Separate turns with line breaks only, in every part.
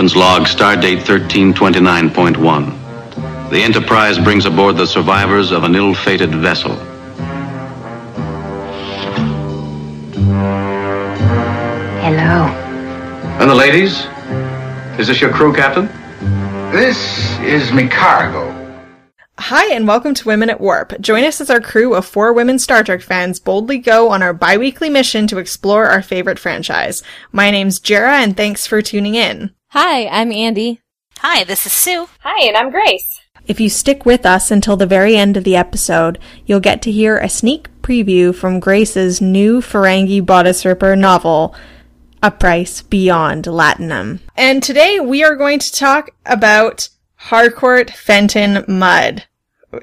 Captain's log, stardate 1329.1. The Enterprise brings aboard the survivors of an ill fated vessel.
Hello.
And the ladies? Is this your crew, Captain?
This is me cargo.
Hi, and welcome to Women at Warp. Join us as our crew of four women Star Trek fans boldly go on our bi weekly mission to explore our favorite franchise. My name's Jarrah, and thanks for tuning in.
Hi, I'm Andi.
Hi, this is Sue.
Hi, and I'm Grace.
If you stick with us until the very end of the episode, you'll get to hear a sneak preview from Grace's new Ferengi Bodice Ripper novel, A Price Beyond Latinum. And today we are going to talk about Harcourt Fenton Mudd.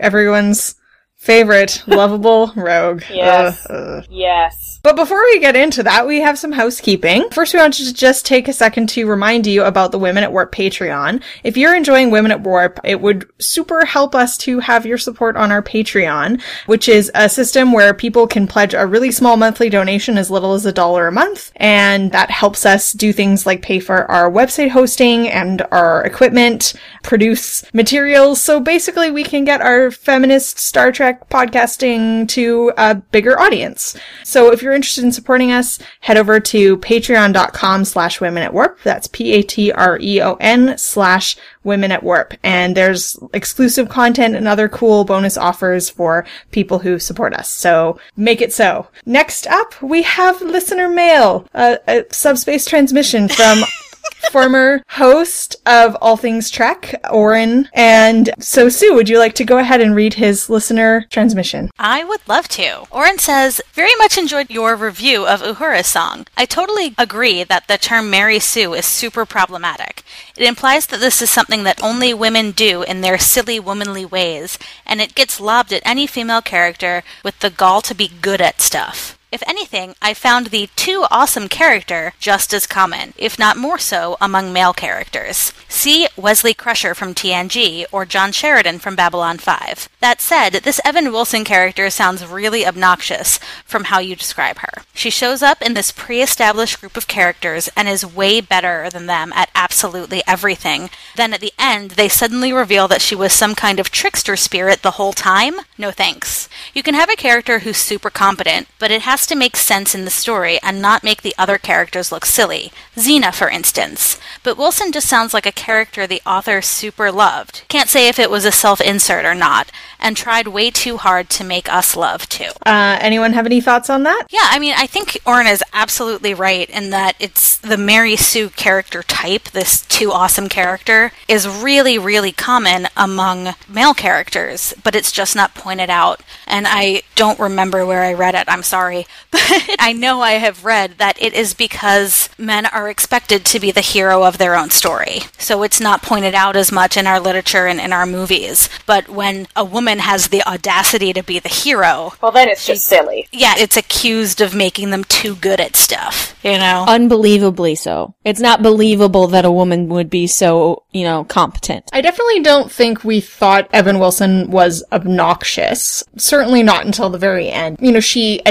Everyone's favorite lovable rogue.
Yes.
Ugh, ugh.
Yes.
But before we get into that, we have some housekeeping. First, we want to just take a second to remind you about the Women at Warp Patreon. If you're enjoying Women at Warp, it would super help us to have your support on our Patreon, which is a system where people can pledge a really small monthly donation as little as a dollar a month. And that helps us do things like pay for our website hosting and our equipment, produce materials. So basically we can get our feminist Star Trek podcasting to a bigger audience. So if you're interested in supporting us, head over to patreon.com slash women at warp. That's P-A-T-R-E-O-N slash women at warp. And there's exclusive content and other cool bonus offers for people who support us. So make it so. Next up, we have listener mail, a, a subspace transmission from former host of All Things Trek, Oren. And so, Sue, would you like to go ahead and read his listener transmission?
I would love to. Oren says, Very much enjoyed your review of Uhura's song. I totally agree that the term Mary Sue is super problematic. It implies that this is something that only women do in their silly womanly ways, and it gets lobbed at any female character with the gall to be good at stuff. If anything, I found the too awesome character just as common, if not more so, among male characters. See Wesley Crusher from TNG or John Sheridan from Babylon 5. That said, this Evan Wilson character sounds really obnoxious from how you describe her. She shows up in this pre established group of characters and is way better than them at absolutely everything. Then at the end, they suddenly reveal that she was some kind of trickster spirit the whole time? No thanks. You can have a character who's super competent, but it has to make sense in the story and not make the other characters look silly. Xena, for instance. But Wilson just sounds like a character the author super loved. Can't say if it was a self insert or not, and tried way too hard to make us love too.
Uh, anyone have any thoughts on that?
Yeah, I mean, I think Oren is absolutely right in that it's the Mary Sue character type, this too awesome character, is really, really common among male characters, but it's just not pointed out. And I don't remember where I read it, I'm sorry. But I know I have read that it is because men are expected to be the hero of their own story. So it's not pointed out as much in our literature and in our movies. But when a woman has the audacity to be the hero,
Well, then it's just silly.
yeah, it's accused of making them too good at stuff, you know?
Unbelievably so. It's not believable that a woman would be so, you know, competent.
I definitely don't think we thought Evan Wilson was obnoxious. Certainly not until the very end. You know, she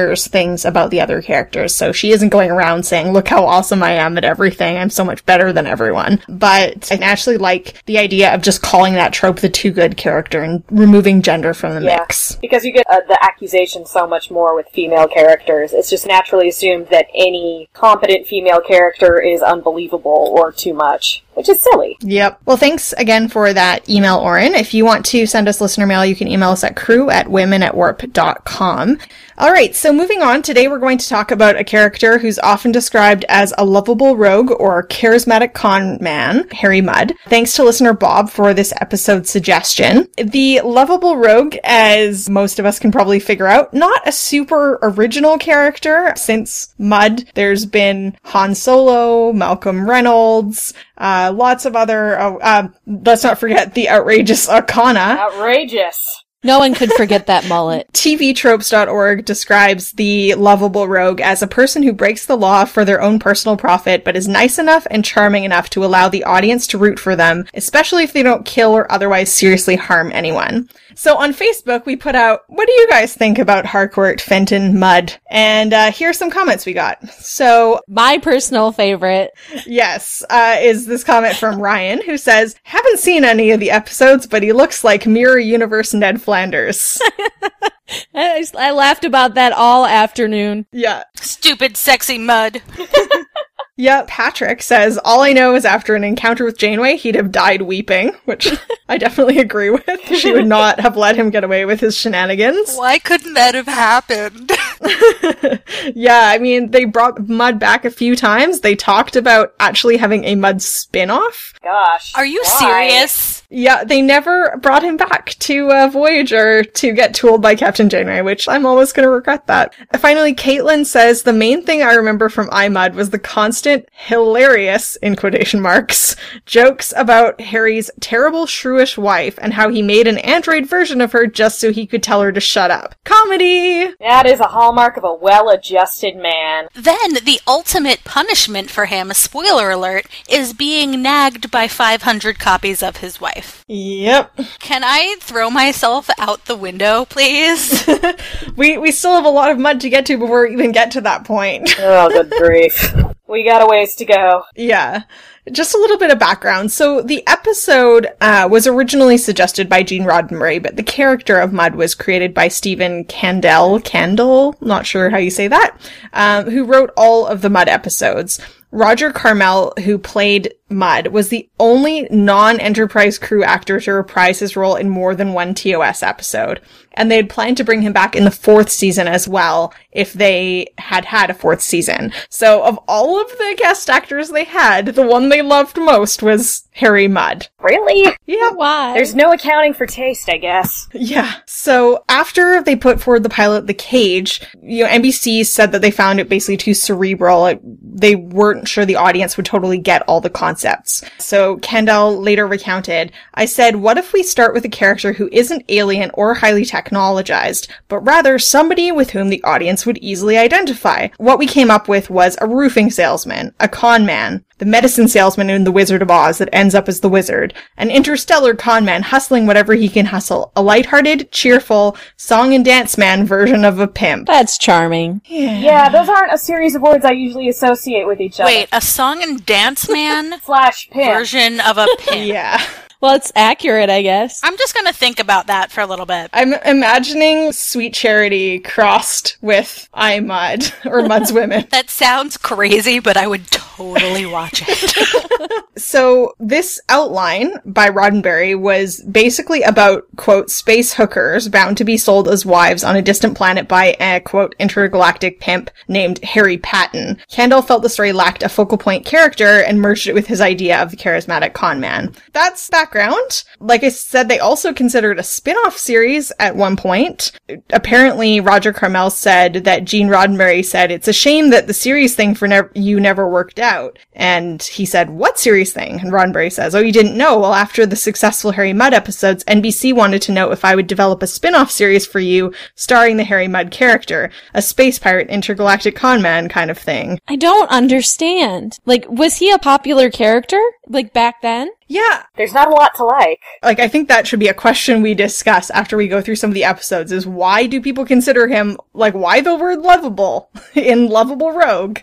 admires things about the other characters, so she isn't going around saying, look how awesome I am at everything, I'm so much better than everyone. But I actually like the idea of just calling that trope the too good character and removing gender from the
Yeah.
mix.
Because you get uh, the accusation so much more with female characters. It's just naturally assumed that any competent female character is unbelievable or too much, which is silly.
Yep. Well, thanks again for that email, Oren. If you want to send us listener mail, you can email us at crew at women at warp.com. All right. So moving on, today we're going to talk about a character who's often described as a lovable rogue or charismatic con man, Harry Mudd. Thanks to listener Bob for this episode suggestion. The lovable rogue, as most of us can probably figure out, not a super original character. Since Mudd, there's been Han Solo, Malcolm Reynolds, uh, lots of other, uh, uh, let's not forget the outrageous Okona.
Outrageous.
No one could forget that mullet.
TVtropes.org describes the lovable rogue as a person who breaks the law for their own personal profit, but is nice enough and charming enough to allow the audience to root for them, especially if they don't kill or otherwise seriously harm anyone. So on Facebook, we put out, what do you guys think about Harcourt, Fenton, Mudd? And uh, here's some comments we got. So
My personal favorite.
yes, uh, is this comment from Ryan who says, haven't seen any of the episodes, but he looks like Mirror Universe Ned Flanders.
I, I laughed about that all afternoon.
yeah.
Stupid sexy Mudd.
Yeah, Patrick says, all I know is after an encounter with Janeway, he'd have died weeping, which I definitely agree with. She would not have let him get away with his shenanigans.
Why couldn't that have happened?
Yeah, I mean, they brought Mudd back a few times. They talked about actually having a Mudd spin-off.
Gosh.
Are you
why?
serious?
Yeah, they never brought him back to uh, Voyager to get tooled by Captain Janeway, which I'm almost going to regret that. Finally, Caitlin says the main thing I remember from I Mudd was the constant hilarious, in quotation marks, jokes about Harry's terrible shrewish wife and how he made an android version of her just so he could tell her to shut up. Comedy!
That is a hallmark of a well-adjusted man.
Then the ultimate punishment for him, spoiler alert, is being nagged by 500 copies of his wife.
Yep.
Can I throw myself out the window, please?
We, we still have a lot of mud to get to before we even get to that point.
Oh, good grief. We got a ways to go.
Yeah. Just a little bit of background. So the episode uh, was originally suggested by Gene Roddenberry, but the character of Mudd was created by Stephen Kandel, Candle, not sure how you say that, um, who wrote all of the Mudd episodes. Roger Carmel, who played Mudd, was the only non-Enterprise crew actor to reprise his role in more than one TOS episode. And they had planned to bring him back in the fourth season as well, if they had had a fourth season. So of all of the guest actors they had, the one they loved most was Harry Mudd.
Really?
Yeah.
Why?
There's no accounting for taste, I guess.
Yeah. So after they put forward the pilot The Cage, you know, NBC said that they found it basically too cerebral. It, they weren't sure the audience would totally get all the concepts. So Kendall later recounted, I said, what if we start with a character who isn't alien or highly technologized, but rather somebody with whom the audience would easily identify? What we came up with was a roofing salesman, a con man, the medicine salesman in The Wizard of Oz that ends up as the wizard, an interstellar con man hustling whatever he can hustle, a lighthearted, cheerful, song and dance man version of a pimp.
That's charming.
Yeah, those aren't a series of words I usually associate with each other.
Wait, a song and dance man
Slash pimp.
version of a pimp.
Yeah.
Well, it's accurate, I guess.
I'm just gonna think about that for a little bit.
I'm imagining Sweet Charity crossed with I Mudd or Mudd's Women.
That sounds crazy, but I would totally watch it.
So this outline by Roddenberry was basically about, quote, space hookers bound to be sold as wives on a distant planet by a, quote, intergalactic pimp named Harry Patton. Kendall felt the story lacked a focal point character and merged it with his idea of the charismatic con man. That's background. Like I said, they also considered a spin-off series at one point. Apparently, Roger Carmel said that Gene Roddenberry said, it's a shame that the series thing for you never worked out. And he said, what series thing? And Roddenberry says, oh, you didn't know? Well, after the successful Harry Mudd episodes, NBC wanted to know if I would develop a spin-off series for you starring the Harry Mudd character, a space pirate intergalactic conman kind of thing.
I don't understand. Like, was he a popular character? Like, back then?
Yeah,
There's not a lot to like.
like I think that should be a question we discuss after we go through some of the episodes is why do people consider him like why the word lovable in lovable rogue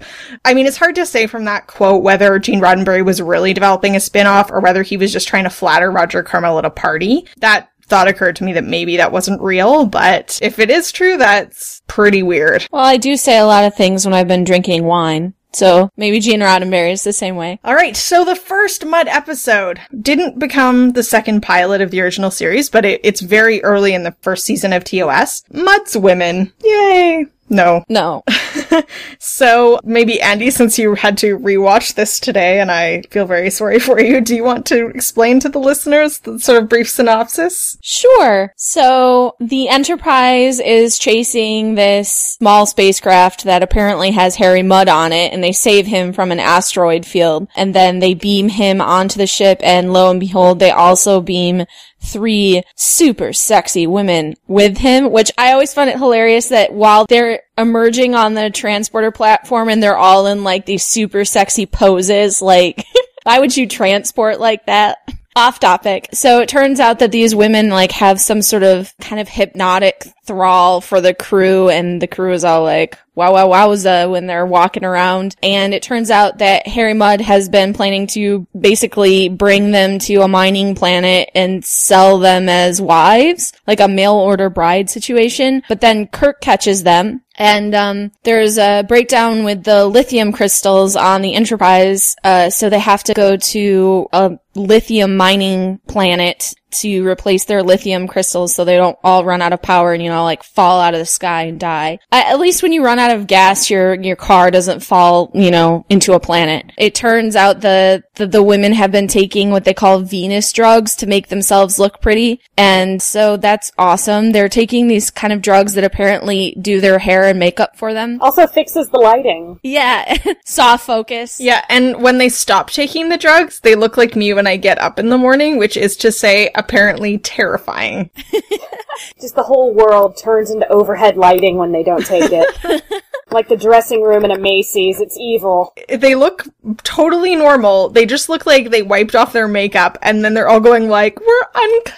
i mean it's hard to say from that quote whether gene roddenberry was really developing a spin-off or whether he was just trying to flatter roger carmel at a party that thought occurred to me that maybe that wasn't real but if it is true that's pretty weird
Well, I do say a lot of things when I've been drinking wine. So maybe Gene Roddenberry is the same way.
All right, so the first Mudd episode didn't become the second pilot of the original series, but it, it's very early in the first season of TOS. Mudd's Women. Yay! No.
No.
So maybe Andi, since you had to rewatch this today, and I feel very sorry for you, do you want to explain to the listeners the sort of brief synopsis?
Sure. So the Enterprise is chasing this small spacecraft that apparently has Harry Mudd on it, and they save him from an asteroid field. And then they beam him onto the ship, and lo and behold, they also beam three super sexy women with him, which I always find it hilarious that while they're emerging on the transporter platform and they're all in like these super sexy poses, like, why would you transport like that? Off topic. So it turns out that these women like have some sort of kind of hypnotic thrall for the crew and the crew is all like, wow, wow, wowza when they're walking around. And it turns out that Harry Mudd has been planning to basically bring them to a mining planet and sell them as wives, like a mail order bride situation. But then Kirk catches them and um, there's a breakdown with the lithium crystals on the Enterprise, uh, so they have to go to a lithium mining planet to replace their lithium crystals so they don't all run out of power and you know like fall out of the sky and die. At least when you run out of gas, your your car doesn't fall you know into a planet. It turns out the the, the women have been taking what they call Venus drugs to make themselves look pretty, and so that's awesome. They're taking these kind of drugs that apparently do their hair and makeup for them.
Also fixes the lighting.
Yeah, soft focus.
Yeah, and when they stop taking the drugs, they look like me when I get up in the morning, which is to say, apparently terrifying.
Just the whole world turns into overhead lighting when they don't take it. like the dressing room in a Macy's, it's evil.
They look totally normal. They just look like they wiped off their makeup and then they're all going like, we're unclean.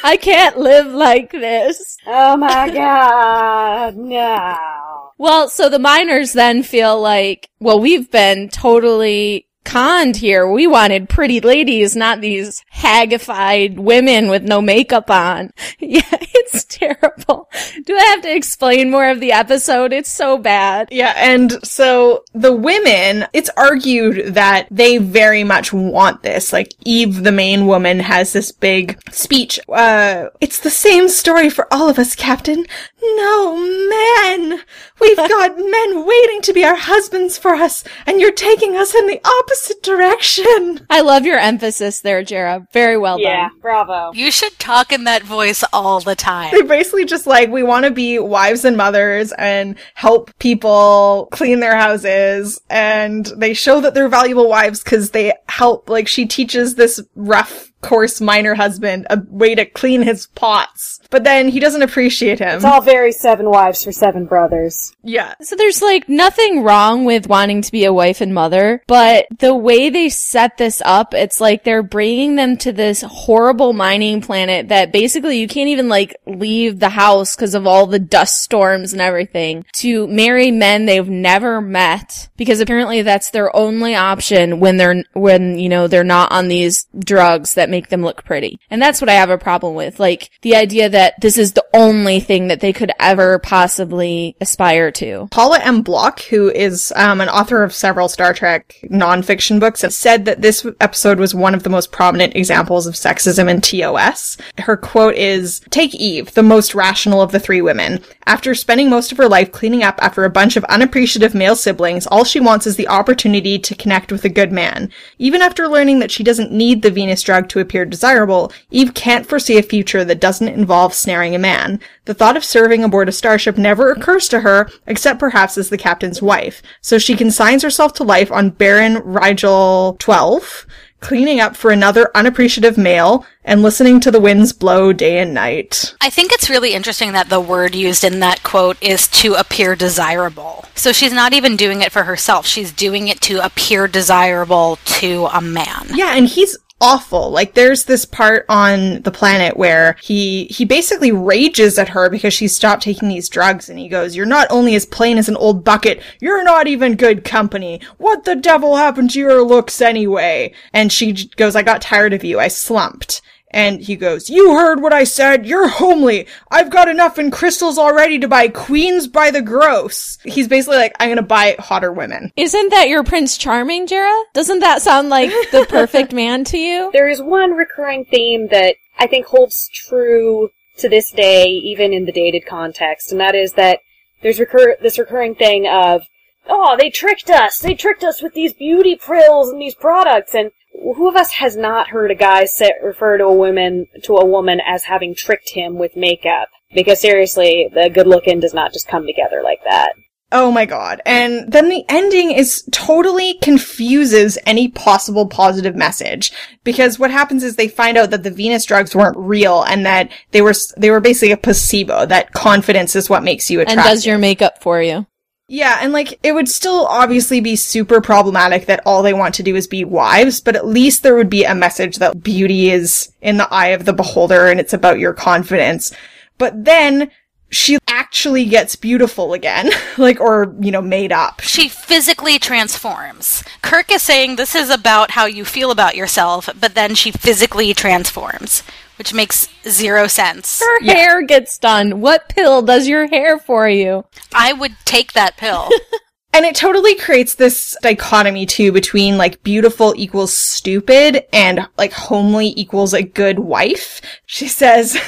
I can't live like this.
Oh my god, no.
Well, so the miners then feel like, well, we've been totally conned here. We wanted pretty ladies, not these haggified women with no makeup on. Yeah, it's terrible. Do I have to explain more of the episode? It's so bad.
Yeah, and so the women, it's argued that they very much want this. Like Eve, the main woman, has this big speech. Uh, it's the same story for all of us, Captain. No, men! We've got men waiting to be our husbands for us, and you're taking us in the opposite direction.
I love your emphasis there, Jarrah. Very well
Yeah,
done.
bravo.
You should talk in that voice all the time.
They're basically just like, we want to be wives and mothers and help people clean their houses. And they show that they're valuable wives because they help, like, she teaches this rough, coarse miner husband a way to clean his pots. But then he doesn't appreciate him.
It's all very seven wives for seven brothers.
yeah.
So there's like nothing wrong with wanting to be a wife and mother, but the way they set this up, it's like they're bringing them to this horrible mining planet that basically you can't even like leave the house because of all the dust storms and everything to marry men they've never met because apparently that's their only option when they're, when, you know, they're not on these drugs that make them look pretty. And that's what I have a problem with. Like the idea that this is the only thing that they could ever possibly aspire to.
Paula M. Block, who is um, an author of several Star Trek nonfiction books, said that this episode was one of the most prominent examples of sexism in TOS. Her quote is, Take Eve, the most rational of the three women. After spending most of her life cleaning up after a bunch of unappreciative male siblings, all she wants is the opportunity to connect with a good man. Even after learning that she doesn't need the Venus drug to appear desirable, Eve can't foresee a future that doesn't involve snaring a man. The thought of serving aboard a starship never occurs to her, except perhaps as the captain's wife. So she consigns herself to life on barren Rigel 12, cleaning up for another unappreciative male and listening to the winds blow day and night.
I think it's really interesting that the word used in that quote is to appear desirable. So she's not even doing it for herself. She's doing it to appear desirable to a man.
Yeah, and he's awful. Like there's this part on the planet where he he basically rages at her because she stopped taking these drugs and he goes, "You're not only as plain as an old bucket, you're not even good company. What the devil happened to your looks anyway?" And she goes, "I got tired of you. I slumped." And he goes, You heard what I said. You're homely. I've got enough in crystals already to buy queens by the gross. He's basically like, I'm gonna buy hotter women.
Isn't that your Prince Charming, Jarrah? Doesn't that sound like the perfect man to you?
There is one recurring theme that I think holds true to this day, even in the dated context, and that is that there's recur- this recurring thing of, oh, they tricked us! They tricked us with these beauty prills and these products, and who of us has not heard a guy say, refer to a woman, to a woman as having tricked him with makeup? Because seriously, the good looking does not just come together like that.
Oh my god. And then the ending is totally confuses any possible positive message. Because what happens is they find out that the Venus drugs weren't real and that they were, they were basically a placebo, that confidence is what makes you attractive.
And does your makeup for you.
Yeah, and like, it would still obviously be super problematic that all they want to do is be wives, but at least there would be a message that beauty is in the eye of the beholder and it's about your confidence. But then, she actually gets beautiful again. like, or, you know, made up.
She physically transforms. Kirk is saying this is about how you feel about yourself, but then she physically transforms, which makes zero sense.
Her hair gets done. What pill does your hair for you?
I would take that pill.
And it totally creates this dichotomy too between like beautiful equals stupid and like homely equals a good wife. She says,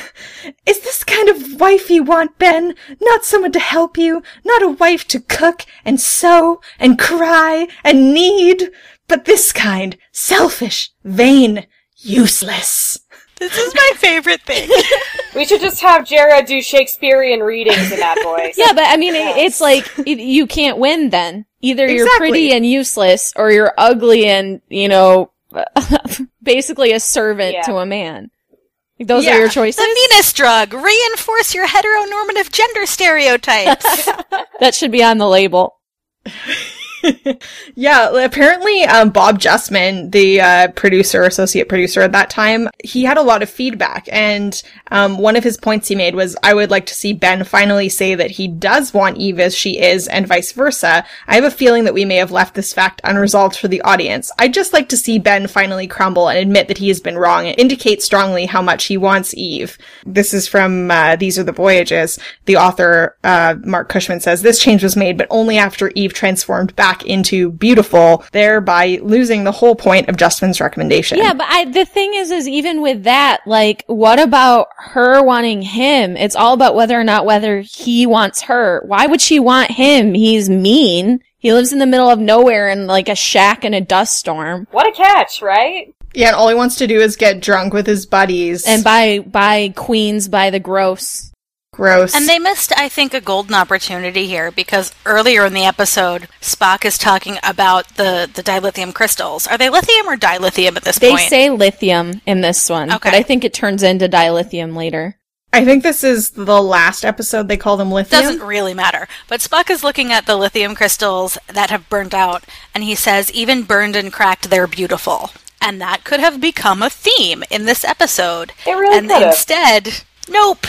is this kind of wife you want, Ben? Not someone to help you, not a wife to cook and sew and cry and need, but this kind, selfish, vain, useless.
This is my favorite thing.
We should just have Jarrah do Shakespearean readings in that voice.
Yeah, but I mean, it, it's like it, you can't win then. Either you're
Exactly.
pretty and useless, or you're ugly and you know, basically a servant
Yeah.
to a man. Those
Yeah.
are your choices.
the Venus drug. Reinforce your heteronormative gender stereotypes.
that should be on the label.
Yeah, apparently, um, Bob Justman, the uh, producer, associate producer at that time, he had a lot of feedback, and um, one of his points he made was, "I would like to see Ben finally say that he does want Eve as she is, and vice versa. I have a feeling that we may have left this fact unresolved for the audience. I'd just like to see Ben finally crumble and admit that he has been wrong, and indicate strongly how much he wants Eve." This is from uh, These Are the Voyages. The author, uh, Marc Cushman, says this change was made, but only after Eve transformed back into beautiful, thereby losing the whole point of Justman's recommendation.
Yeah, but I, the thing is, is even with that, like, what about her wanting him? It's all about whether or not whether he wants her. Why would she want him? He's mean. He lives in the middle of nowhere in like a shack in a dust storm
What a catch, right?
Yeah, and all he wants to do is get drunk with his buddies.
and buy, buy queens by the gross.
Gross.
And they missed, I think, a golden opportunity here because earlier in the episode, Spock is talking about the, the dilithium crystals. Are they lithium or dilithium at this
They
point?
They say lithium in this one,
Okay.
but I think it turns into dilithium later.
I think this is the last episode they call them lithium.
Doesn't really matter. But Spock is looking at the lithium crystals that have burnt out, and he says, even burned and cracked, they're beautiful. And that could have become a theme in this episode.
It really
and
could have.
instead, nope.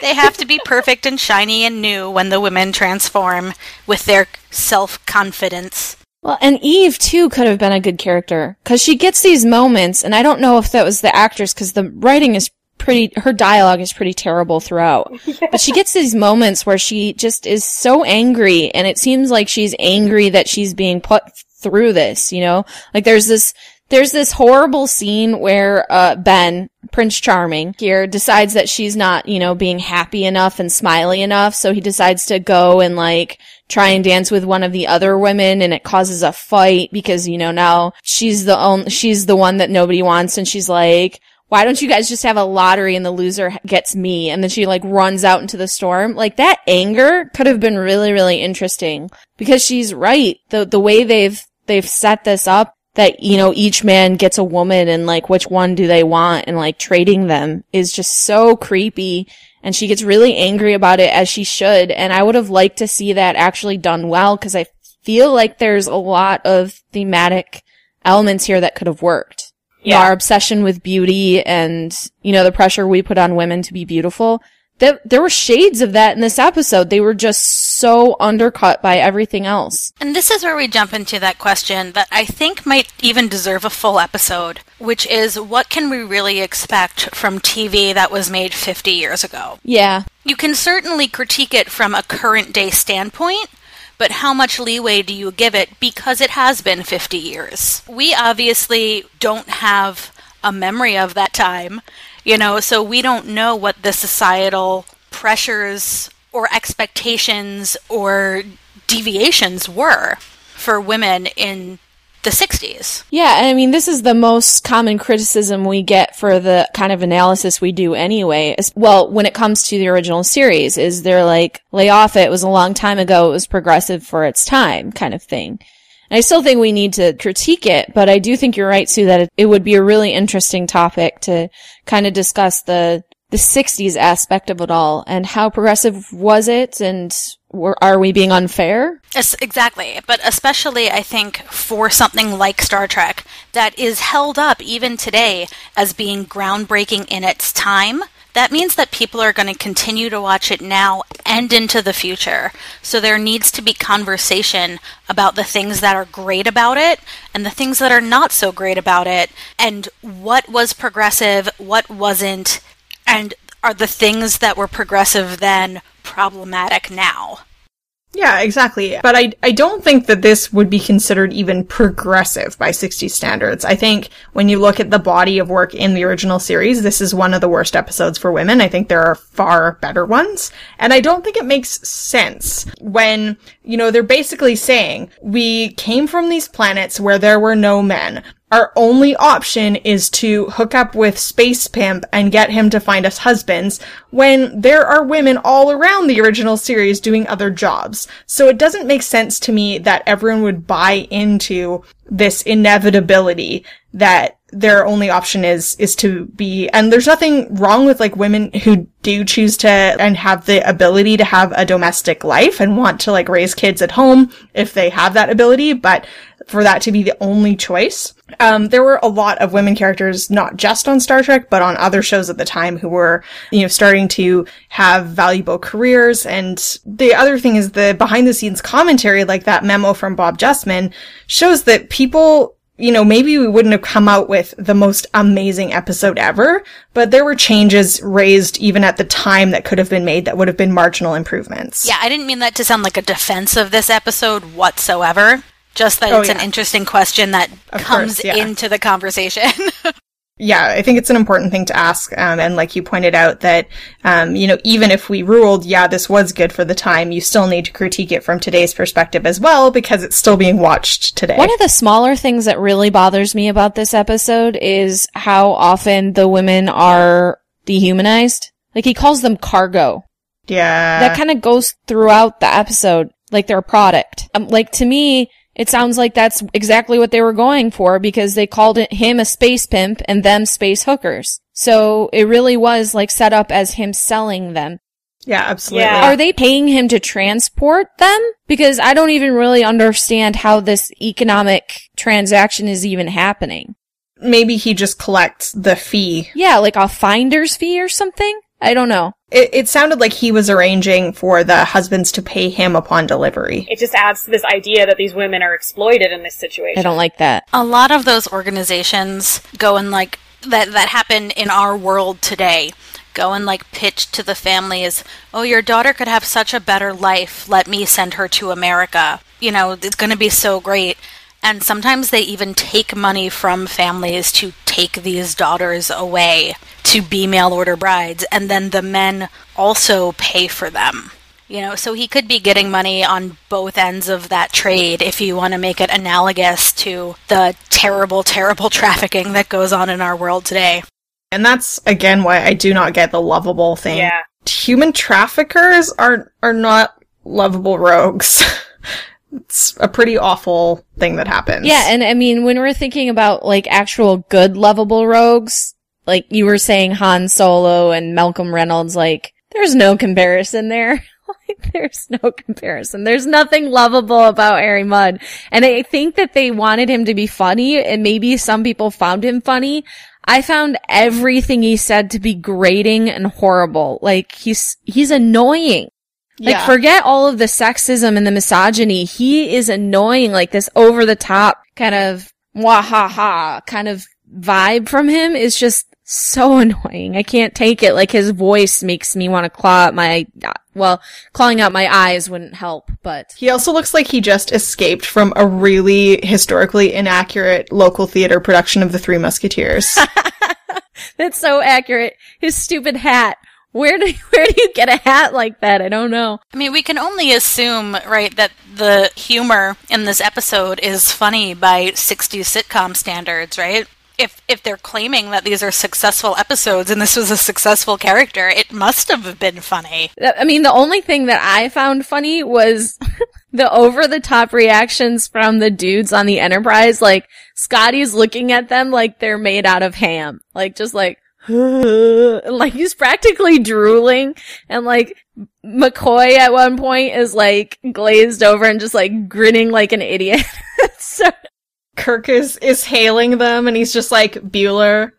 They have to be perfect and shiny and new when the women transform with their self confidence.
Well, and Eve too could have been a good character because she gets these moments, and I don't know if that was the actress because the writing is pretty, her dialogue is pretty terrible throughout. But she gets these moments where she just is so angry, and it seems like she's angry that she's being put through this. You know, like there's this. There's this horrible scene where uh, Ben, Prince Charming, here decides that she's not, you know, being happy enough and smiley enough, so he decides to go and like try and dance with one of the other women and it causes a fight because, you know, now she's the only, she's the one that nobody wants and she's like, why don't you guys just have a lottery and the loser gets me? And then she like runs out into the storm. Like that anger could have been really, really interesting because she's right. The, the way they've, they've set this up that, you know, each man gets a woman and like which one do they want and like trading them is just so creepy. And she gets really angry about it as she should. And I would have liked to see that actually done well because I feel like there's a lot of thematic elements here that could have worked. You know,
Yeah.
our obsession with beauty and, you know, the pressure we put on women to be beautiful. There, there were shades of that in this episode. They were just so undercut by everything else.
And this is where we jump into that question that I think might even deserve a full episode, which is what can we really expect from TV that was made 50 years ago?
Yeah.
You can certainly critique it from a current day standpoint, but how much leeway do you give it because it has been 50 years? We obviously don't have a memory of that time, you know, so we don't know what the societal pressures or expectations or deviations were for women in the 60s.
Yeah, and I mean, this is the most common criticism we get for the kind of analysis we do anyway. Well, when it comes to the original series, is they're like, lay off it, it was a long time ago, it was progressive for its time, kind of thing. And I still think we need to critique it, but I do think you're right, Sue, that it, would be a really interesting topic to kind of discuss the, the 60s aspect of it all and how progressive was it and were, are we being unfair?
Yes, exactly. But especially, I think, for something like Star Trek that is held up even today as being groundbreaking in its time, that means that people are going to continue to watch it now and into the future. So there needs to be conversation about the things that are great about it and the things that are not so great about it and what was progressive, what wasn't, and are the things that were progressive then problematic now?
Yeah, exactly. But I, I don't think that this would be considered even progressive by 60s standards. I think when you look at the body of work in the original series, this is one of the worst episodes for women. I think there are far better ones. And I don't think it makes sense when, you know, they're basically saying, we came from these planets where there were no men our only option is to hook up with Space Pimp and get him to find us husbands when there are women all around the original series doing other jobs. So it doesn't make sense to me that everyone would buy into this inevitability that their only option is is to be and there's nothing wrong with like women who do choose to and have the ability to have a domestic life and want to like raise kids at home if they have that ability but for that to be the only choice um, there were a lot of women characters, not just on Star Trek, but on other shows at the time who were, you know, starting to have valuable careers. And the other thing is the behind the scenes commentary, like that memo from Bob Justman, shows that people you know, maybe we wouldn't have come out with the most amazing episode ever, but there were changes raised even at the time that could have been made that would have been marginal improvements.
Yeah, I didn't mean that to sound like a defense of this episode whatsoever. Just that
Oh,
it's an interesting question that
Of
comes
course, yeah.
into the conversation.
yeah, I think it's an important thing to ask. Um, and like you pointed out that, um, you know, even if we ruled, yeah, this was good for the time, you still need to critique it from today's perspective as well because it's still being watched today.
One of the smaller things that really bothers me about this episode is how often the women are dehumanized. Like he calls them cargo.
yeah.
that kind of goes throughout the episode, like they're a product. Um, like to me, it sounds like that's exactly what they were going for because they called it him a space pimp and them space hookers. So it really was like set up as him selling them.
yeah, absolutely.
Yeah.
Are they paying him to transport them? Because I don't even really understand how this economic transaction is even happening.
Maybe he just collects the fee.
Yeah, like a finder's fee or something? I don't know.
It, it sounded like he was arranging for the husbands to pay him upon delivery.
It just adds to this idea that these women are exploited in this situation.
I don't like that.
a lot of those organizations go and like that that happen in our world today go and like pitch to the families oh your daughter could have such a better life let me send her to america you know it's going to be so great and sometimes they even take money from families to take these daughters away to be mail order brides and then the men also pay for them you know, so he could be getting money on both ends of that trade if you want to make it analogous to the terrible, terrible trafficking that goes on in our world today.
And that's again why I do not get the lovable thing.
Yeah.
Human traffickers are are not lovable rogues. it's a pretty awful thing that happens.
Yeah, and I mean, when we're thinking about like actual good lovable rogues, like you were saying Han Solo and Malcolm Reynolds, like there's no comparison there. like there's no comparison. There's nothing lovable about Harry Mudd. And I think that they wanted him to be funny and maybe some people found him funny. I found everything he said to be grating and horrible. Like he's, he's annoying. Like
Yeah.
forget all of the sexism and the misogyny. He is annoying, like this over the top kind of wahaha kind of vibe from him is just so annoying. I can't take it. Like his voice makes me want to claw out my, well, clawing out my eyes wouldn't help, but
He also looks like he just escaped from a really historically inaccurate local theater production of The Three Musketeers.
that's so accurate. His stupid hat Where do where do you get a hat like that? I don't know.
I mean, we can only assume, right, that the humor in this episode is funny by 60s sitcom standards, right? If if they're claiming that these are successful episodes and this was a successful character, it must have been funny.
I mean, the only thing that I found funny was the over the top reactions from the dudes on the Enterprise. Like, Scotty's looking at them like they're made out of ham. Like, just like, like he's practically drooling and like McCoy at one point is like glazed over and just like grinning like an idiot. so
Kirk is is hailing them, and he's just like Bueller,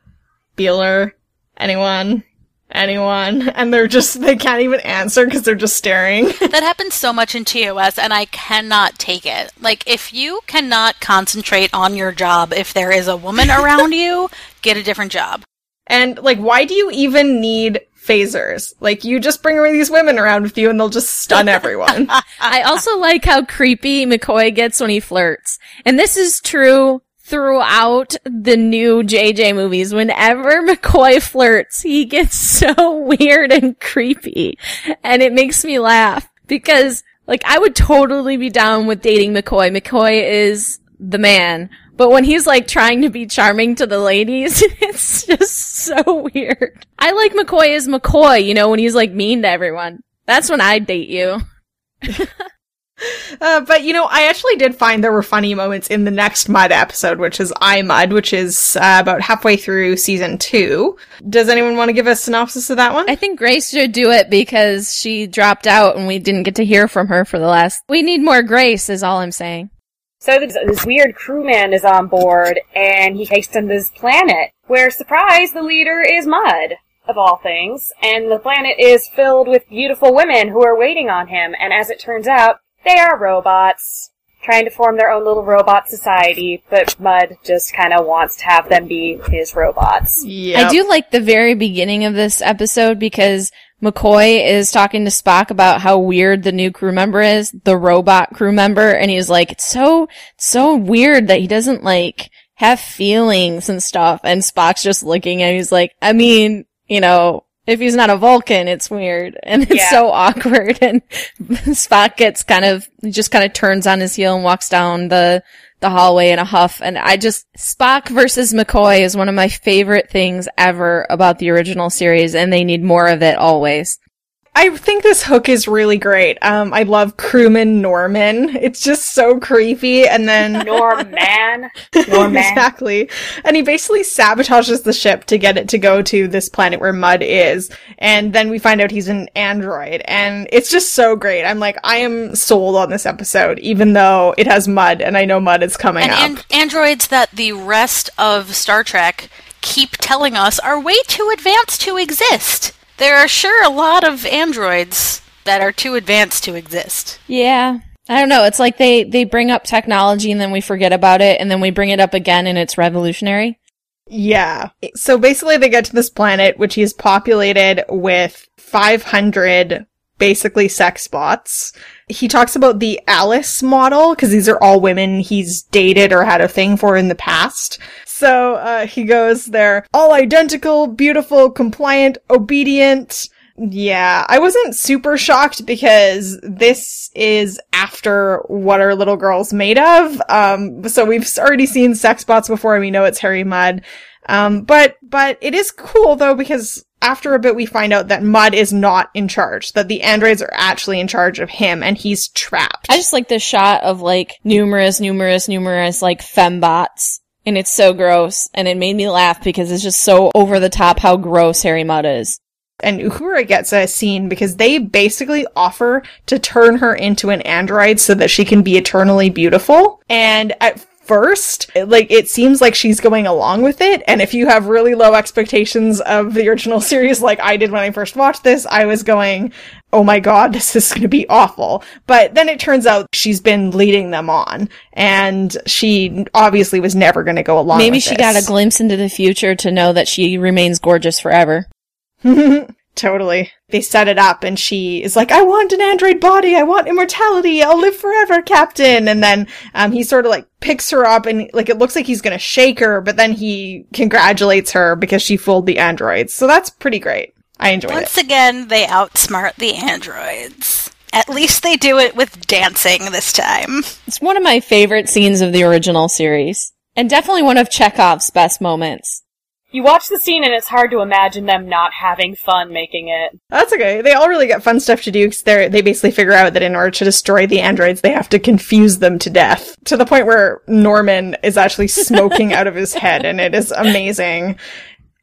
Bueller, anyone, anyone, and they're just they can't even answer because they're just staring.
That happens so much in TOS, and I cannot take it. Like, if you cannot concentrate on your job if there is a woman around you, get a different job.
And like, why do you even need phasers? Like, you just bring these women around with you, and they'll just stun everyone.
I also like how creepy McCoy gets when he flirts. And this is true throughout the new JJ movies. Whenever McCoy flirts, he gets so weird and creepy. And it makes me laugh because like I would totally be down with dating McCoy. McCoy is the man. But when he's like trying to be charming to the ladies, it's just so weird. I like McCoy as McCoy, you know, when he's like mean to everyone. That's when I'd date you.
Uh, but you know, I actually did find there were funny moments in the next Mudd episode, which is I Mudd, which is uh, about halfway through season two. Does anyone want to give a synopsis of that one?
I think Grace should do it because she dropped out and we didn't get to hear from her for the last. We need more Grace, is all I'm saying.
So this, this weird crewman is on board, and he takes them to this planet, where, surprise, the leader is Mudd, of all things, and the planet is filled with beautiful women who are waiting on him, and as it turns out, they are robots, trying to form their own little robot society, but Mudd just kind of wants to have them be his robots.
yeah,
I do like the very beginning of this episode because McCoy is talking to Spock about how weird the new crew member is, the robot crew member, and he's like, it's so, it's so weird that he doesn't like have feelings and stuff. And Spock's just looking and he's like, I mean, you know, if he's not a Vulcan, it's weird and it's
Yeah.
so awkward. And Spock gets kind of, he just kind of turns on his heel and walks down the, the hallway in a huff. And I just, Spock versus McCoy is one of my favorite things ever about the original series and they need more of it always.
I think this hook is really great. Um, I love crewman Norman. It's just so creepy, and then
Norman. Norman.
exactly. And he basically sabotages the ship to get it to go to this planet where Mudd is. And then we find out he's an android. And it's just so great. I'm like, I am sold on this episode, even though it has Mudd and I know Mudd is coming
And
up.
an- androids that the rest of Star Trek keep telling us are way too advanced to exist. There are sure a lot of androids that are too advanced to exist.
Yeah. I don't know. It's like they, they bring up technology and then we forget about it and then we bring it up again and it's revolutionary.
Yeah. So basically they get to this planet, which is populated with 500 basically sex bots. He talks about the Alice model, because these are all women he's dated or had a thing for in the past. So, uh, he goes, they're all identical, beautiful, compliant, obedient. Yeah, I wasn't super shocked because this is after what our little girl's made of. Um, so we've already seen sex bots before and we know it's Harry Mudd. Um, but, but it is cool though because after a bit we find out that Mudd is not in charge, that the androids are actually in charge of him and he's trapped.
I just like this shot of like numerous, numerous, numerous like fembots. And it's so gross. And it made me laugh because it's just so over the top how gross Harry Mudd is.
and Uhura gets a scene because they basically offer to turn her into an android so that she can be eternally beautiful. And at first, like, it seems like she's going along with it. And if you have really low expectations of the original series, like I did when I first watched this, I was going, oh my god, this is going to be awful. But then it turns out she's been leading them on. And she obviously was never going to go along
Maybe she
this.
got a glimpse into the future to know that she remains gorgeous forever.
totally. They set it up and she is like, I want an android body. I want immortality. I'll live forever, Captain. And then, um, he sort of like picks her up and like it looks like he's gonna shake her, but then he congratulates her because she fooled the androids. So that's pretty great. I enjoyed
Once
it.
again, they outsmart the androids. At least they do it with dancing this time.
It's one of my favorite scenes of the original series. And definitely one of Chekov's best moments.
You watch the scene and it's hard to imagine them not having fun making it.
That's okay. They all really get fun stuff to do because they they basically figure out that in order to destroy the androids, they have to confuse them to death to the point where Norman is actually smoking out of his head, and it is amazing.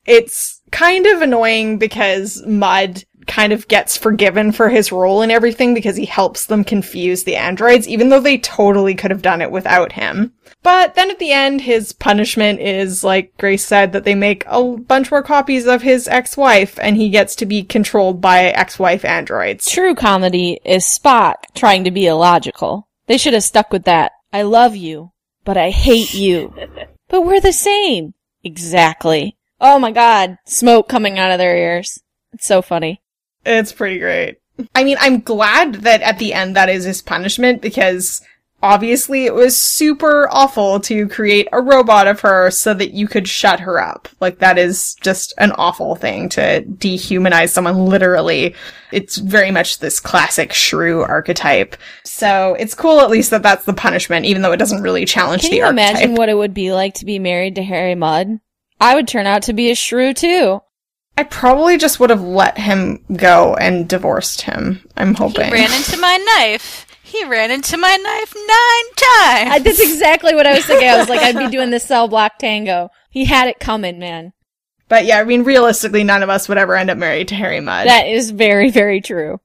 It's kind of annoying because Mudd kind of gets forgiven for his role in everything because he helps them confuse the androids, even though they totally could have done it without him. But then at the end, his punishment is, like Grace said, that they make a bunch more copies of his ex-wife and he gets to be controlled by ex-wife androids.
True comedy is Spock trying to be illogical. They should have stuck with that. I love you, but I hate you. but we're the same. Exactly. Oh my god, smoke coming out of their ears. It's so funny.
It's pretty great. I mean, I'm glad that at the end that is his punishment because obviously it was super awful to create a robot of her so that you could shut her up. Like that is just an awful thing to dehumanize someone literally. It's very much this classic shrew archetype. So it's cool at least that that's the punishment, even though it doesn't really challenge
Can
the
you
archetype.
imagine what it would be like to be married to Harry Mudd? I would turn out to be a shrew too.
I probably just would have let him go and divorced him. I'm hoping.
He
hoping.
ran into my knife. He ran into my knife nine times.
I, that's exactly what I was thinking. I was like, I'd be doing the cell block tango. He had it coming, man.
But yeah, I mean, realistically, none of us would ever end up married to Harry Mudd.
That is very, very true.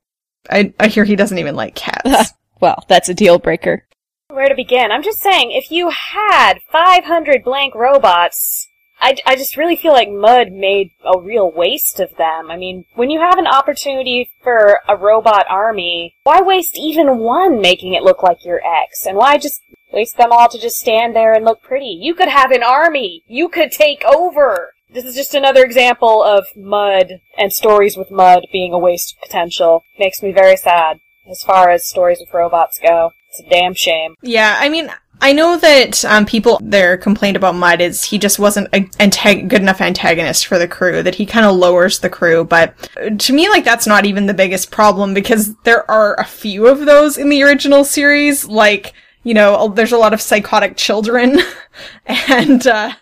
I, I hear he doesn't even like cats.
Well, that's a deal breaker.
Where to begin? I'm just saying, if you had 500 blank robots, I, I just really feel like Mudd made a real waste of them. I mean, when you have an opportunity for a robot army, why waste even one making it look like your ex? And why just waste them all to just stand there and look pretty? You could have an army! You could take over! This is just another example of Mudd and stories with Mudd being a waste of potential. Makes me very sad as far as stories with robots go. It's a damn shame.
yeah, I mean, I know that um, people their complaint about Mudd is he just wasn't a antag- good enough antagonist for the crew. That he kind of lowers the crew, but uh, to me, like that's not even the biggest problem because there are a few of those in the original series. Like you know, there's a lot of psychotic children and uh,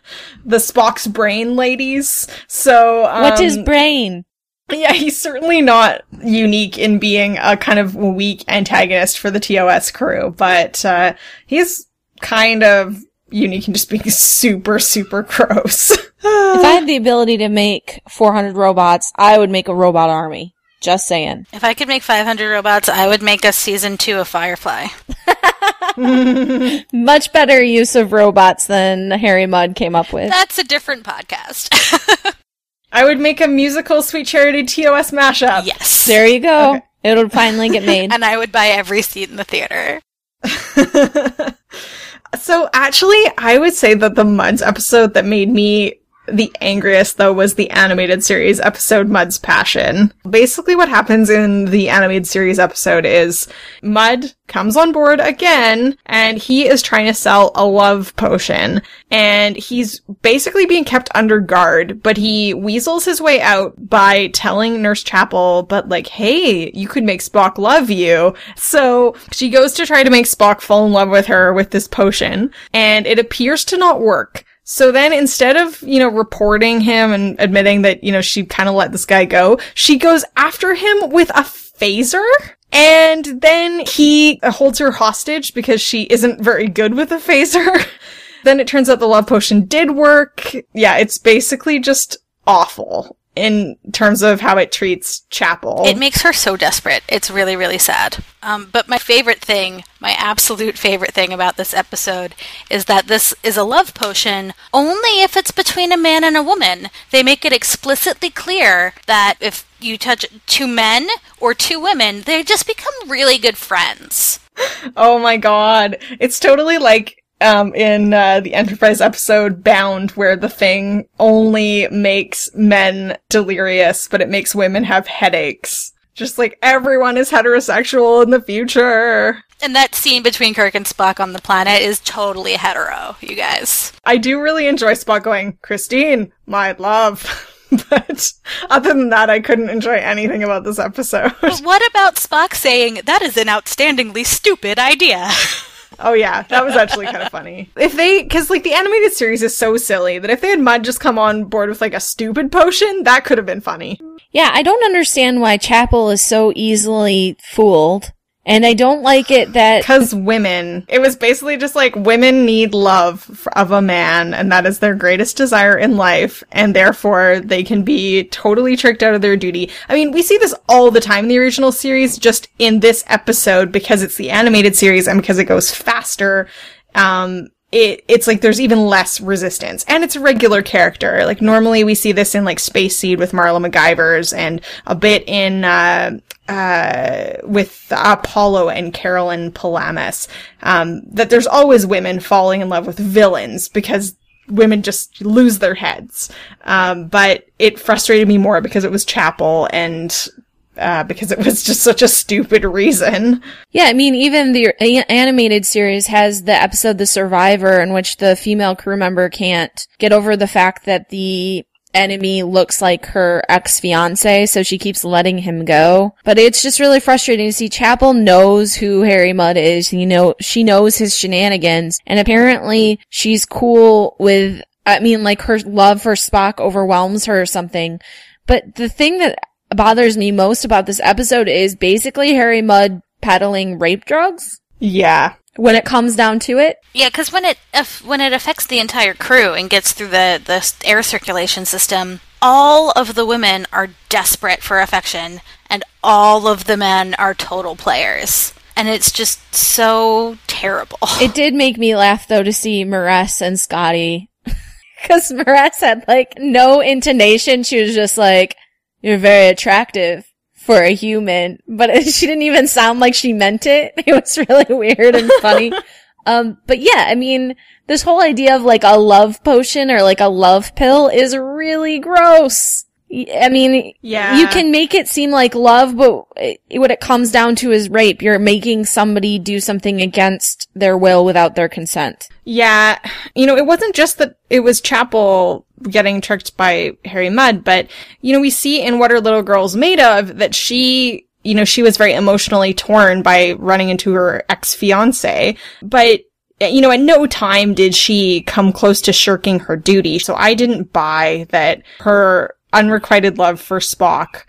the Spock's brain ladies. So um,
What is brain?
Yeah, he's certainly not unique in being a kind of weak antagonist for the TOS crew, but uh, he's kind of unique and just being super, super gross.
If I had the ability to make 400 robots, I would make a robot army. Just saying.
If I could make 500 robots, I would make a season two of Firefly.
Much better use of robots than Harry Mudd came up with.
That's a different podcast.
I would make a musical Sweet Charity TOS mashup.
yes.
There you go.
Okay.
It'll finally get made.
And I would buy every seat in the theater.
So actually, I would say that the Mudds episode that made me the angriest though was the animated series episode Mudd's Passion. Basically what happens in the animated series episode is Mud comes on board again and he is trying to sell a love potion and he's basically being kept under guard, but he weasels his way out by telling Nurse Chapel, but like, hey, you could make Spock love you. So she goes to try to make Spock fall in love with her with this potion and it appears to not work. So then instead of, you know, reporting him and admitting that, you know, she kind of let this guy go, she goes after him with a phaser. And then he holds her hostage because she isn't very good with a phaser. then it turns out the love potion did work. Yeah, it's basically just awful in terms of how it treats Chapel.
It makes her so desperate. It's really, really sad. Um, but my favorite thing, my absolute favorite thing about this episode is that this is a love potion only if it's between a man and a woman. They make it explicitly clear that if you touch two men or two women, they just become really good friends.
Oh my god. It's totally like um, in uh, the Enterprise episode Bound, where the thing only makes men delirious, but it makes women have headaches. Just like everyone is heterosexual in the future.
And that scene between Kirk and Spock on the planet is totally hetero, you guys.
I do really enjoy Spock going, Christine, my love. but other than that, I couldn't enjoy anything about this episode.
But what about Spock saying, that is an outstandingly stupid idea?
Oh yeah, that was actually kind of funny. If they, because like the animated series is so silly that if they had Mudd just come on board with like a stupid potion, that could have been funny.
Yeah, I don't understand why Chapel is so easily fooled. And I don't like it that
Because women, it was basically just like women need love of a man, and that is their greatest desire in life, and therefore they can be totally tricked out of their duty. I mean, we see this all the time in the original series, just in this episode because it's the animated series and because it goes faster. Um, it, it's like there's even less resistance and it's a regular character. Like normally we see this in like Space Seed with Marla McGivers and a bit in, uh, uh, with Apollo and Carolyn Palamas, um, that there's always women falling in love with villains because women just lose their heads. Um, but it frustrated me more because it was Chapel and, uh, because it was just such a stupid reason.
Yeah, I mean, even the a- animated series has the episode The Survivor in which the female crew member can't get over the fact that the enemy looks like her ex-fiance, so she keeps letting him go. But it's just really frustrating to see Chapel knows who Harry Mudd is. You know, she knows his shenanigans, and apparently she's cool with, I mean, like her love for Spock overwhelms her or something. But the thing that bothers me most about this episode is basically Harry Mudd peddling rape drugs
Yeah.
when it comes down to it.
Yeah, because when it if, when it affects the entire crew and gets through the the air circulation system, all of the women are desperate for affection, and all of the men are total players, and it's just so terrible.
It did make me laugh though to see M'Ress and Scotty. Cause M'Ress had like no intonation. She was just like, you're very attractive for a human, but she didn't even sound like she meant it. It was really weird and funny. um, but yeah, I mean, this whole idea of like a love potion or like a love pill is really gross. I mean,
Yeah.
you can make it seem like love, but it, what it comes down to is rape. You're making somebody do something against their will without their consent.
Yeah, you know, it wasn't just that it was Chapel getting tricked by Harry Mudd, but, you know, we see in What Are Little Girls Made Of that she, you know, she was very emotionally torn by running into her ex-fiance, but, you know, at no time did she come close to shirking her duty, so I didn't buy that her unrequited love for Spock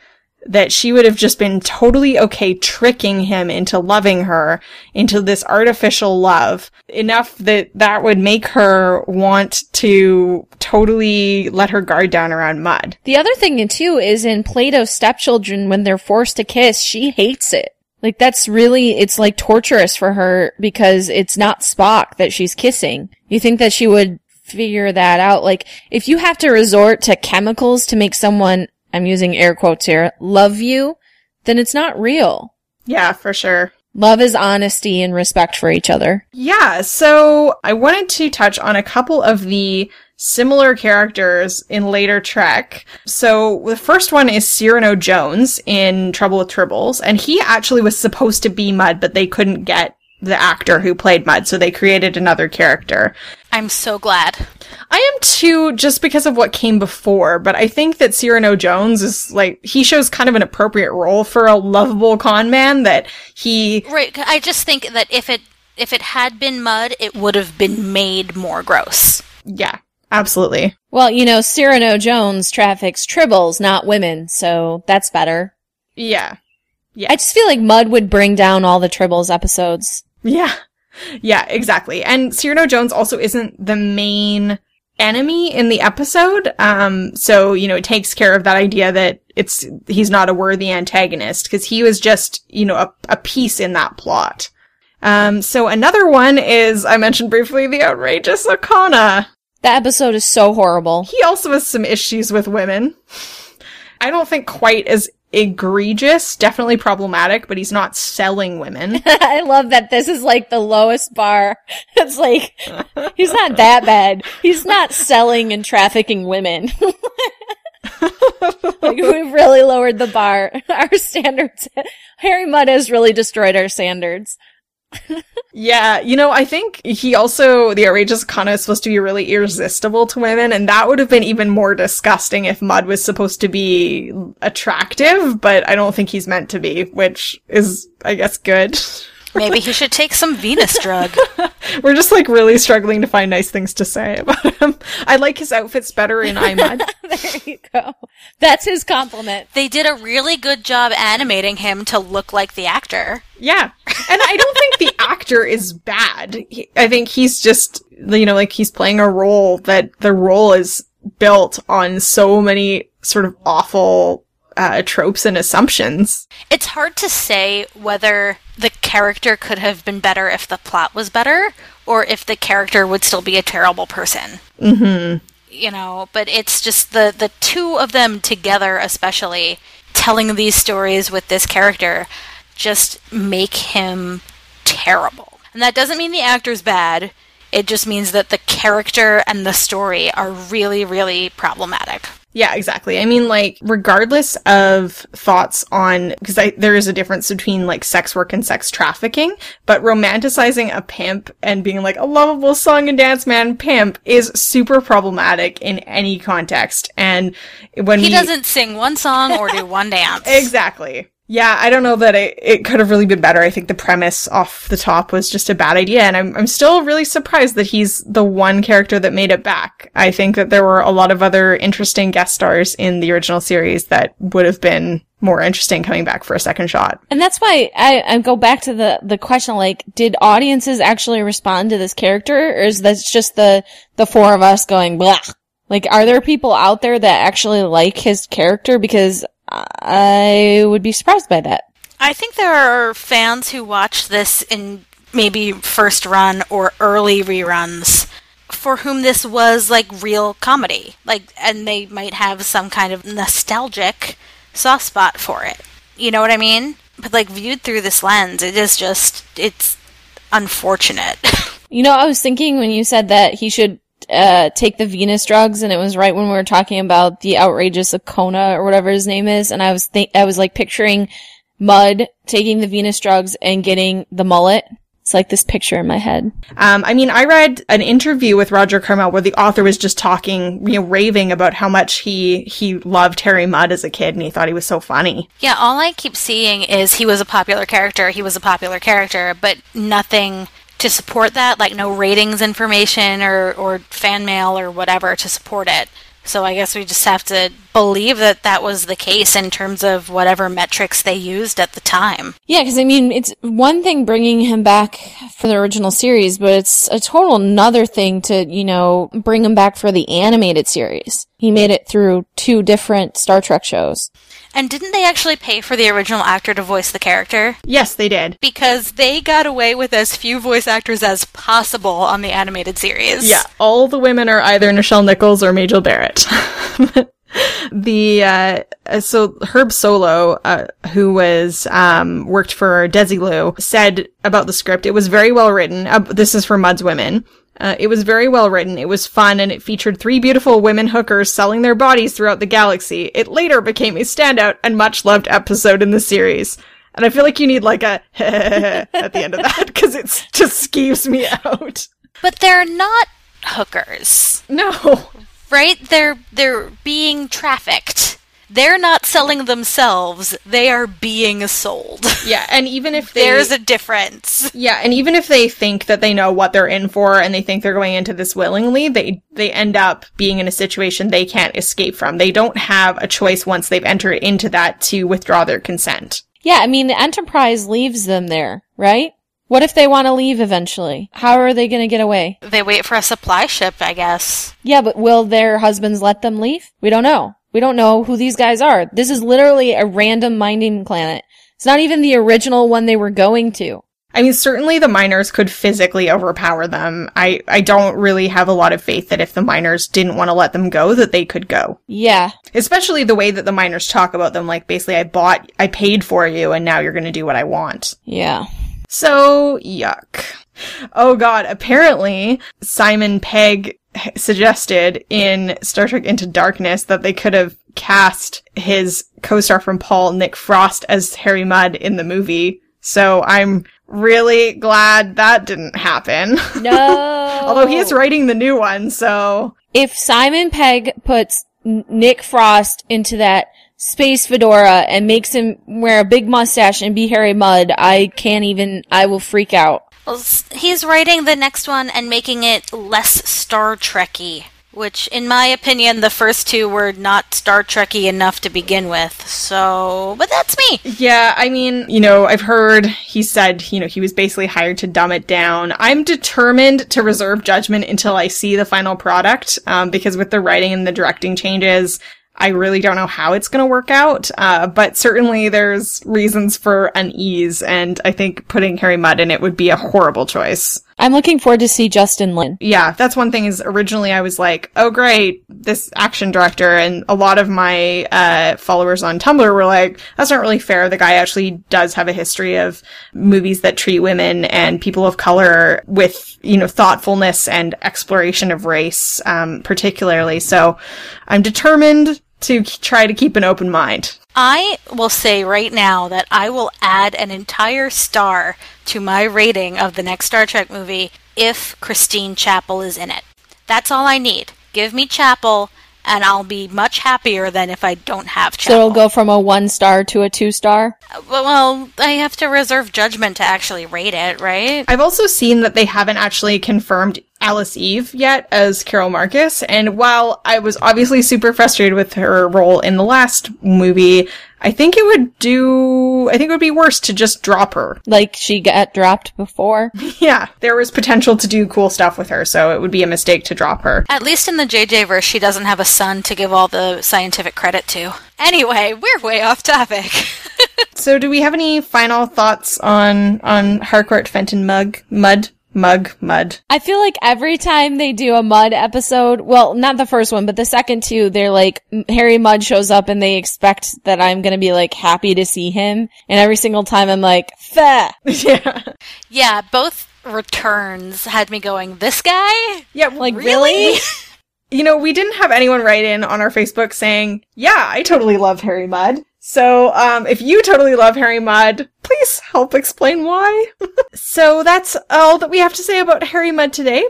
that she would have just been totally okay tricking him into loving her into this artificial love enough that that would make her want to totally let her guard down around Mudd.
The other thing too is in Plato's stepchildren, when they're forced to kiss, she hates it. Like that's really, it's like torturous for her because it's not Spock that she's kissing. You think that she would figure that out? Like if you have to resort to chemicals to make someone, I'm using air quotes here, love you, then it's not real.
Yeah, for sure.
Love is honesty and respect for each other.
Yeah, so I wanted to touch on a couple of the similar characters in later Trek. So the first one is Cyrano Jones in Trouble with Tribbles, and he actually was supposed to be Mudd, but they couldn't get the actor who played Mudd, so they created another character.
I'm so glad.
I am too, just because of what came before, but I think that Cyrano Jones is like, he shows kind of an appropriate role for a lovable con man that he,
Right. I just think that if it if it had been Mudd, it would have been made more gross.
yeah, absolutely.
Well, you know, Cyrano Jones traffics tribbles, not women, so that's better.
Yeah.
I just feel like Mudd would bring down all the tribbles episodes.
Yeah. Yeah, exactly. And Cyrano Jones also isn't the main enemy in the episode. Um, so, you know, it takes care of that idea that it's, he's not a worthy antagonist because he was just, you know, a, a piece in that plot. Um, so another one is, I mentioned briefly, the outrageous Okona.
That episode is so horrible.
He also has some issues with women. I don't think quite as egregious, definitely problematic, but he's not selling women.
I love that this is like the lowest bar. It's like, he's not that bad. He's not selling and trafficking women. like, we've really lowered the bar. Our standards, Harry Mudd has really destroyed our standards.
Yeah, you know, I think he also, the outrageous Kana is supposed to be really irresistible to women, and that would have been even more disgusting if Mudd was supposed to be attractive, but I don't think he's meant to be, which is, I guess, good.
Maybe he should take some Venus drug.
We're just like really struggling to find nice things to say about him. I like his outfits better in I
there you go. That's his compliment.
They did a really good job animating him to look like the actor.
Yeah. And I don't think the actor is bad. He- I think he's just, you know, like he's playing a role that the role is built on so many sort of awful uh, tropes and assumptions.
It's hard to say whether the character could have been better if the plot was better, or if the character would still be a terrible person. Mm-hmm. You know, but it's just the the two of them together, especially telling these stories with this character, just make him terrible. And that doesn't mean the actor's bad. It just means that the character and the story are really, really problematic.
Yeah, exactly. I mean, like, regardless of thoughts on, because there is a difference between like sex work and sex trafficking, but romanticizing a pimp and being like a lovable song and dance man pimp is super problematic in any context. And when
He
we,
doesn't sing one song or do one dance.
Exactly. Yeah, I don't know that it, it could have really been better. I think the premise off the top was just a bad idea, and I'm I'm still really surprised that he's the one character that made it back. I think that there were a lot of other interesting guest stars in the original series that would have been more interesting coming back for a second shot.
And that's why I, I go back to the, the question, like, did audiences actually respond to this character? Or is that just the, the four of us going, blah? Like, are there people out there that actually like his character? Because I would be surprised by that.
I think there are fans who watch this in maybe first run or early reruns for whom this was like real comedy. Like and they might have some kind of nostalgic soft spot for it. You know what I mean? But like viewed through this lens, it is just it's unfortunate.
You know, I was thinking when you said that he should uh, take the Venus drugs, and it was right when we were talking about the outrageous Okona or whatever his name is, and I was think I was like picturing Mudd taking the Venus drugs and getting the mullet. It's like this picture in my head.
Um, I mean, I read an interview with Roger Carmel where the author was just talking, you know, raving about how much he he loved Harry Mudd as a kid, and he thought he was so funny.
yeah, all I keep seeing is he was a popular character, he was a popular character, but nothing to support that, like no ratings information or, or fan mail or whatever to support it. So I guess we just have to believe that that was the case in terms of whatever metrics they used at the time.
Yeah, because I mean, it's one thing bringing him back for the original series, but it's a total another thing to, you know, bring him back for the animated series. He made it through two different Star Trek shows.
And didn't they actually pay for the original actor to voice the character?
Yes, they did.
Because they got away with as few voice actors as possible on the animated series.
Yeah, all the women are either Nichelle Nichols or Majel Barrett. the uh, so Herb Solow, uh, who was um, worked for Desilu, said about the script, it was very well written. Uh, this is for Mudd's Women. Uh, it was very well written. It was fun, and it featured three beautiful women hookers selling their bodies throughout the galaxy. It later became a standout and much loved episode in the series. And I feel like you need like a at the end of that because it just skeeves me out.
But they're not hookers.
No.
right? They're they're being trafficked. They're not selling themselves. They are being sold.
Yeah, and even if they
There's a difference.
Yeah, and even if they think that they know what they're in for and they think they're going into this willingly, they they end up being in a situation they can't escape from. They don't have a choice once they've entered into that to withdraw their consent.
Yeah, I mean, the Enterprise leaves them there, right? What if they want to leave eventually? How are they going to get away?
They wait for a supply ship, I guess.
Yeah, but will their husbands let them leave? We don't know. We don't know who these guys are. This is literally a random mining planet. It's not even the original one they were going to.
I mean, certainly the miners could physically overpower them. I, I don't really have a lot of faith that if the miners didn't want to let them go, that they could go.
Yeah.
Especially the way that the miners talk about them, like basically, I bought, I paid for you, and now you're going to do what I want.
Yeah.
So, yuck. Oh god, apparently Simon Pegg suggested in Star Trek Into Darkness that they could have cast his co-star from Paul, Nick Frost, as Harry Mudd in the movie. So I'm really glad that didn't happen.
No.
Although he is writing the new one, so
if Simon Pegg puts Nick Frost into that space fedora and makes him wear a big mustache and be Harry Mudd, I can't even, I will freak out.
Well, he's writing the next one and making it less Star Trekky, which, in my opinion, the first two were not Star Trekky enough to begin with. So, but that's me.
Yeah, I mean, you know, I've heard he said, you know, he was basically hired to dumb it down. I'm determined to reserve judgment until I see the final product, um, because with the writing and the directing changes, I really don't know how it's going to work out. Uh, but certainly there's reasons for unease, and I think putting Harry Mudd in it would be a horrible choice.
I'm looking forward to see Justin Lin.
Yeah, that's one thing is originally I was like, oh great, this action director, and a lot of my, uh, followers on Tumblr were like, that's not really fair. The guy actually does have a history of movies that treat women and people of color with, you know, thoughtfulness and exploration of race, um, particularly. So I'm determined to try to keep an open mind.
I will say right now that I will add an entire star to my rating of the next Star Trek movie if Christine Chapel is in it. That's all I need. Give me Chapel, and I'll be much happier than if I don't have Chapel.
So it'll go from a one star to a two star.
Uh, well, I have to reserve judgment to actually rate it, right?
I've also seen that they haven't actually confirmed Alice Eve yet as Carol Marcus, and while I was obviously super frustrated with her role in the last movie, I think it would do, I think it would be worse to just drop her.
Like she got dropped before.
Yeah, there was potential to do cool stuff with her, so it would be a mistake to drop her.
At least in the JJ verse, she doesn't have a son to give all the scientific credit to. Anyway, we're way off topic.
So do we have any final thoughts on, on Harcourt Fenton Mug, Mudd, Mug, Mudd?
I feel like every time they do a Mudd episode, well, not the first one, but the second two, they're like, Harry Mudd shows up and they expect that I'm gonna be like happy to see him. And every single time I'm like, Feh!
yeah.
yeah, both returns had me going, this guy?
Yeah,
Like, really?
You know, we didn't have anyone write in on our Facebook saying, yeah, I totally love Harry Mudd. So, um, if you totally love Harry Mudd, please help explain why. so that's all that we have to say about Harry Mudd today.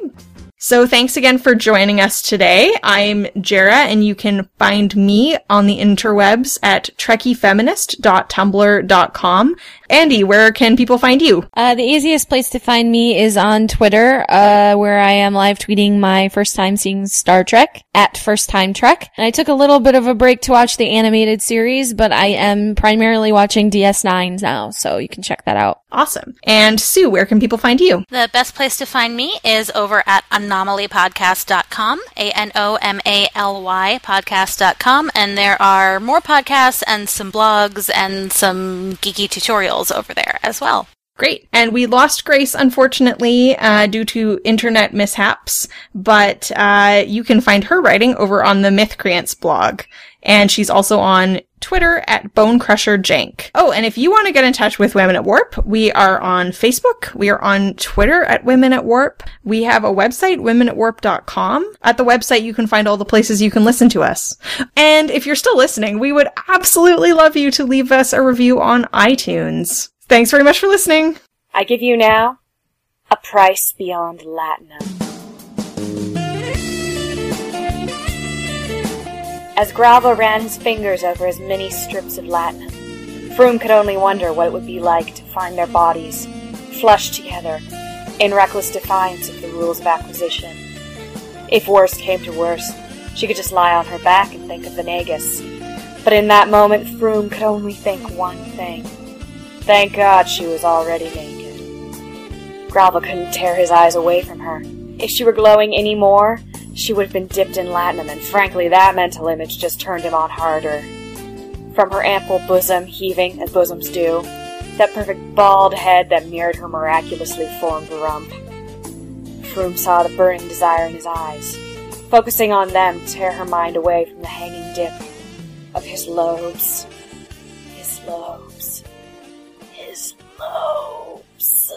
So thanks again for joining us today. I'm Jarrah and you can find me on the interwebs at trekkiefeminist.tumblr.com. Andi, where can people find you?
Uh, the easiest place to find me is on Twitter, uh, where I am live tweeting my first time seeing Star Trek at First Time Trek. And I took a little bit of a break to watch the animated series, but I am primarily watching DS9 now, so you can check that out.
Awesome. And Sue, where can people find you?
The best place to find me is over at anomalypodcast.com, A-N-O-M-A-L-Y podcast.com, and there are more podcasts and some blogs and some geeky tutorials over there as well.
Great. And we lost Grace, unfortunately, uh, due to internet mishaps, but uh, you can find her writing over on the Mythcreants blog. And she's also on Twitter at Bone Crusher Jank. Oh, and if you want to get in touch with Women at Warp, we are on Facebook. We are on Twitter at Women at Warp. We have a website, womenatwarp.com. At the website, you can find all the places you can listen to us. And if you're still listening, we would absolutely love you to leave us a review on iTunes. Thanks very much for listening.
I give you now a price beyond latinum. As Grava ran his fingers over his many strips of latinum, Froome could only wonder what it would be like to find their bodies flushed together in reckless defiance of the rules of acquisition. If worst came to worst, she could just lie on her back and think of the Nagus. But in that moment, Froome could only think one thing. Thank God she was already naked. Gralva couldn't tear his eyes away from her. If she were glowing any more, she would have been dipped in latinum, and frankly, that mental image just turned him on harder. From her ample bosom heaving, as bosoms do, that perfect bald head that mirrored her miraculously formed rump. Froome saw the burning desire in his eyes. Focusing on them to tear her mind away from the hanging dip of his lobes. His lobes. His lobes.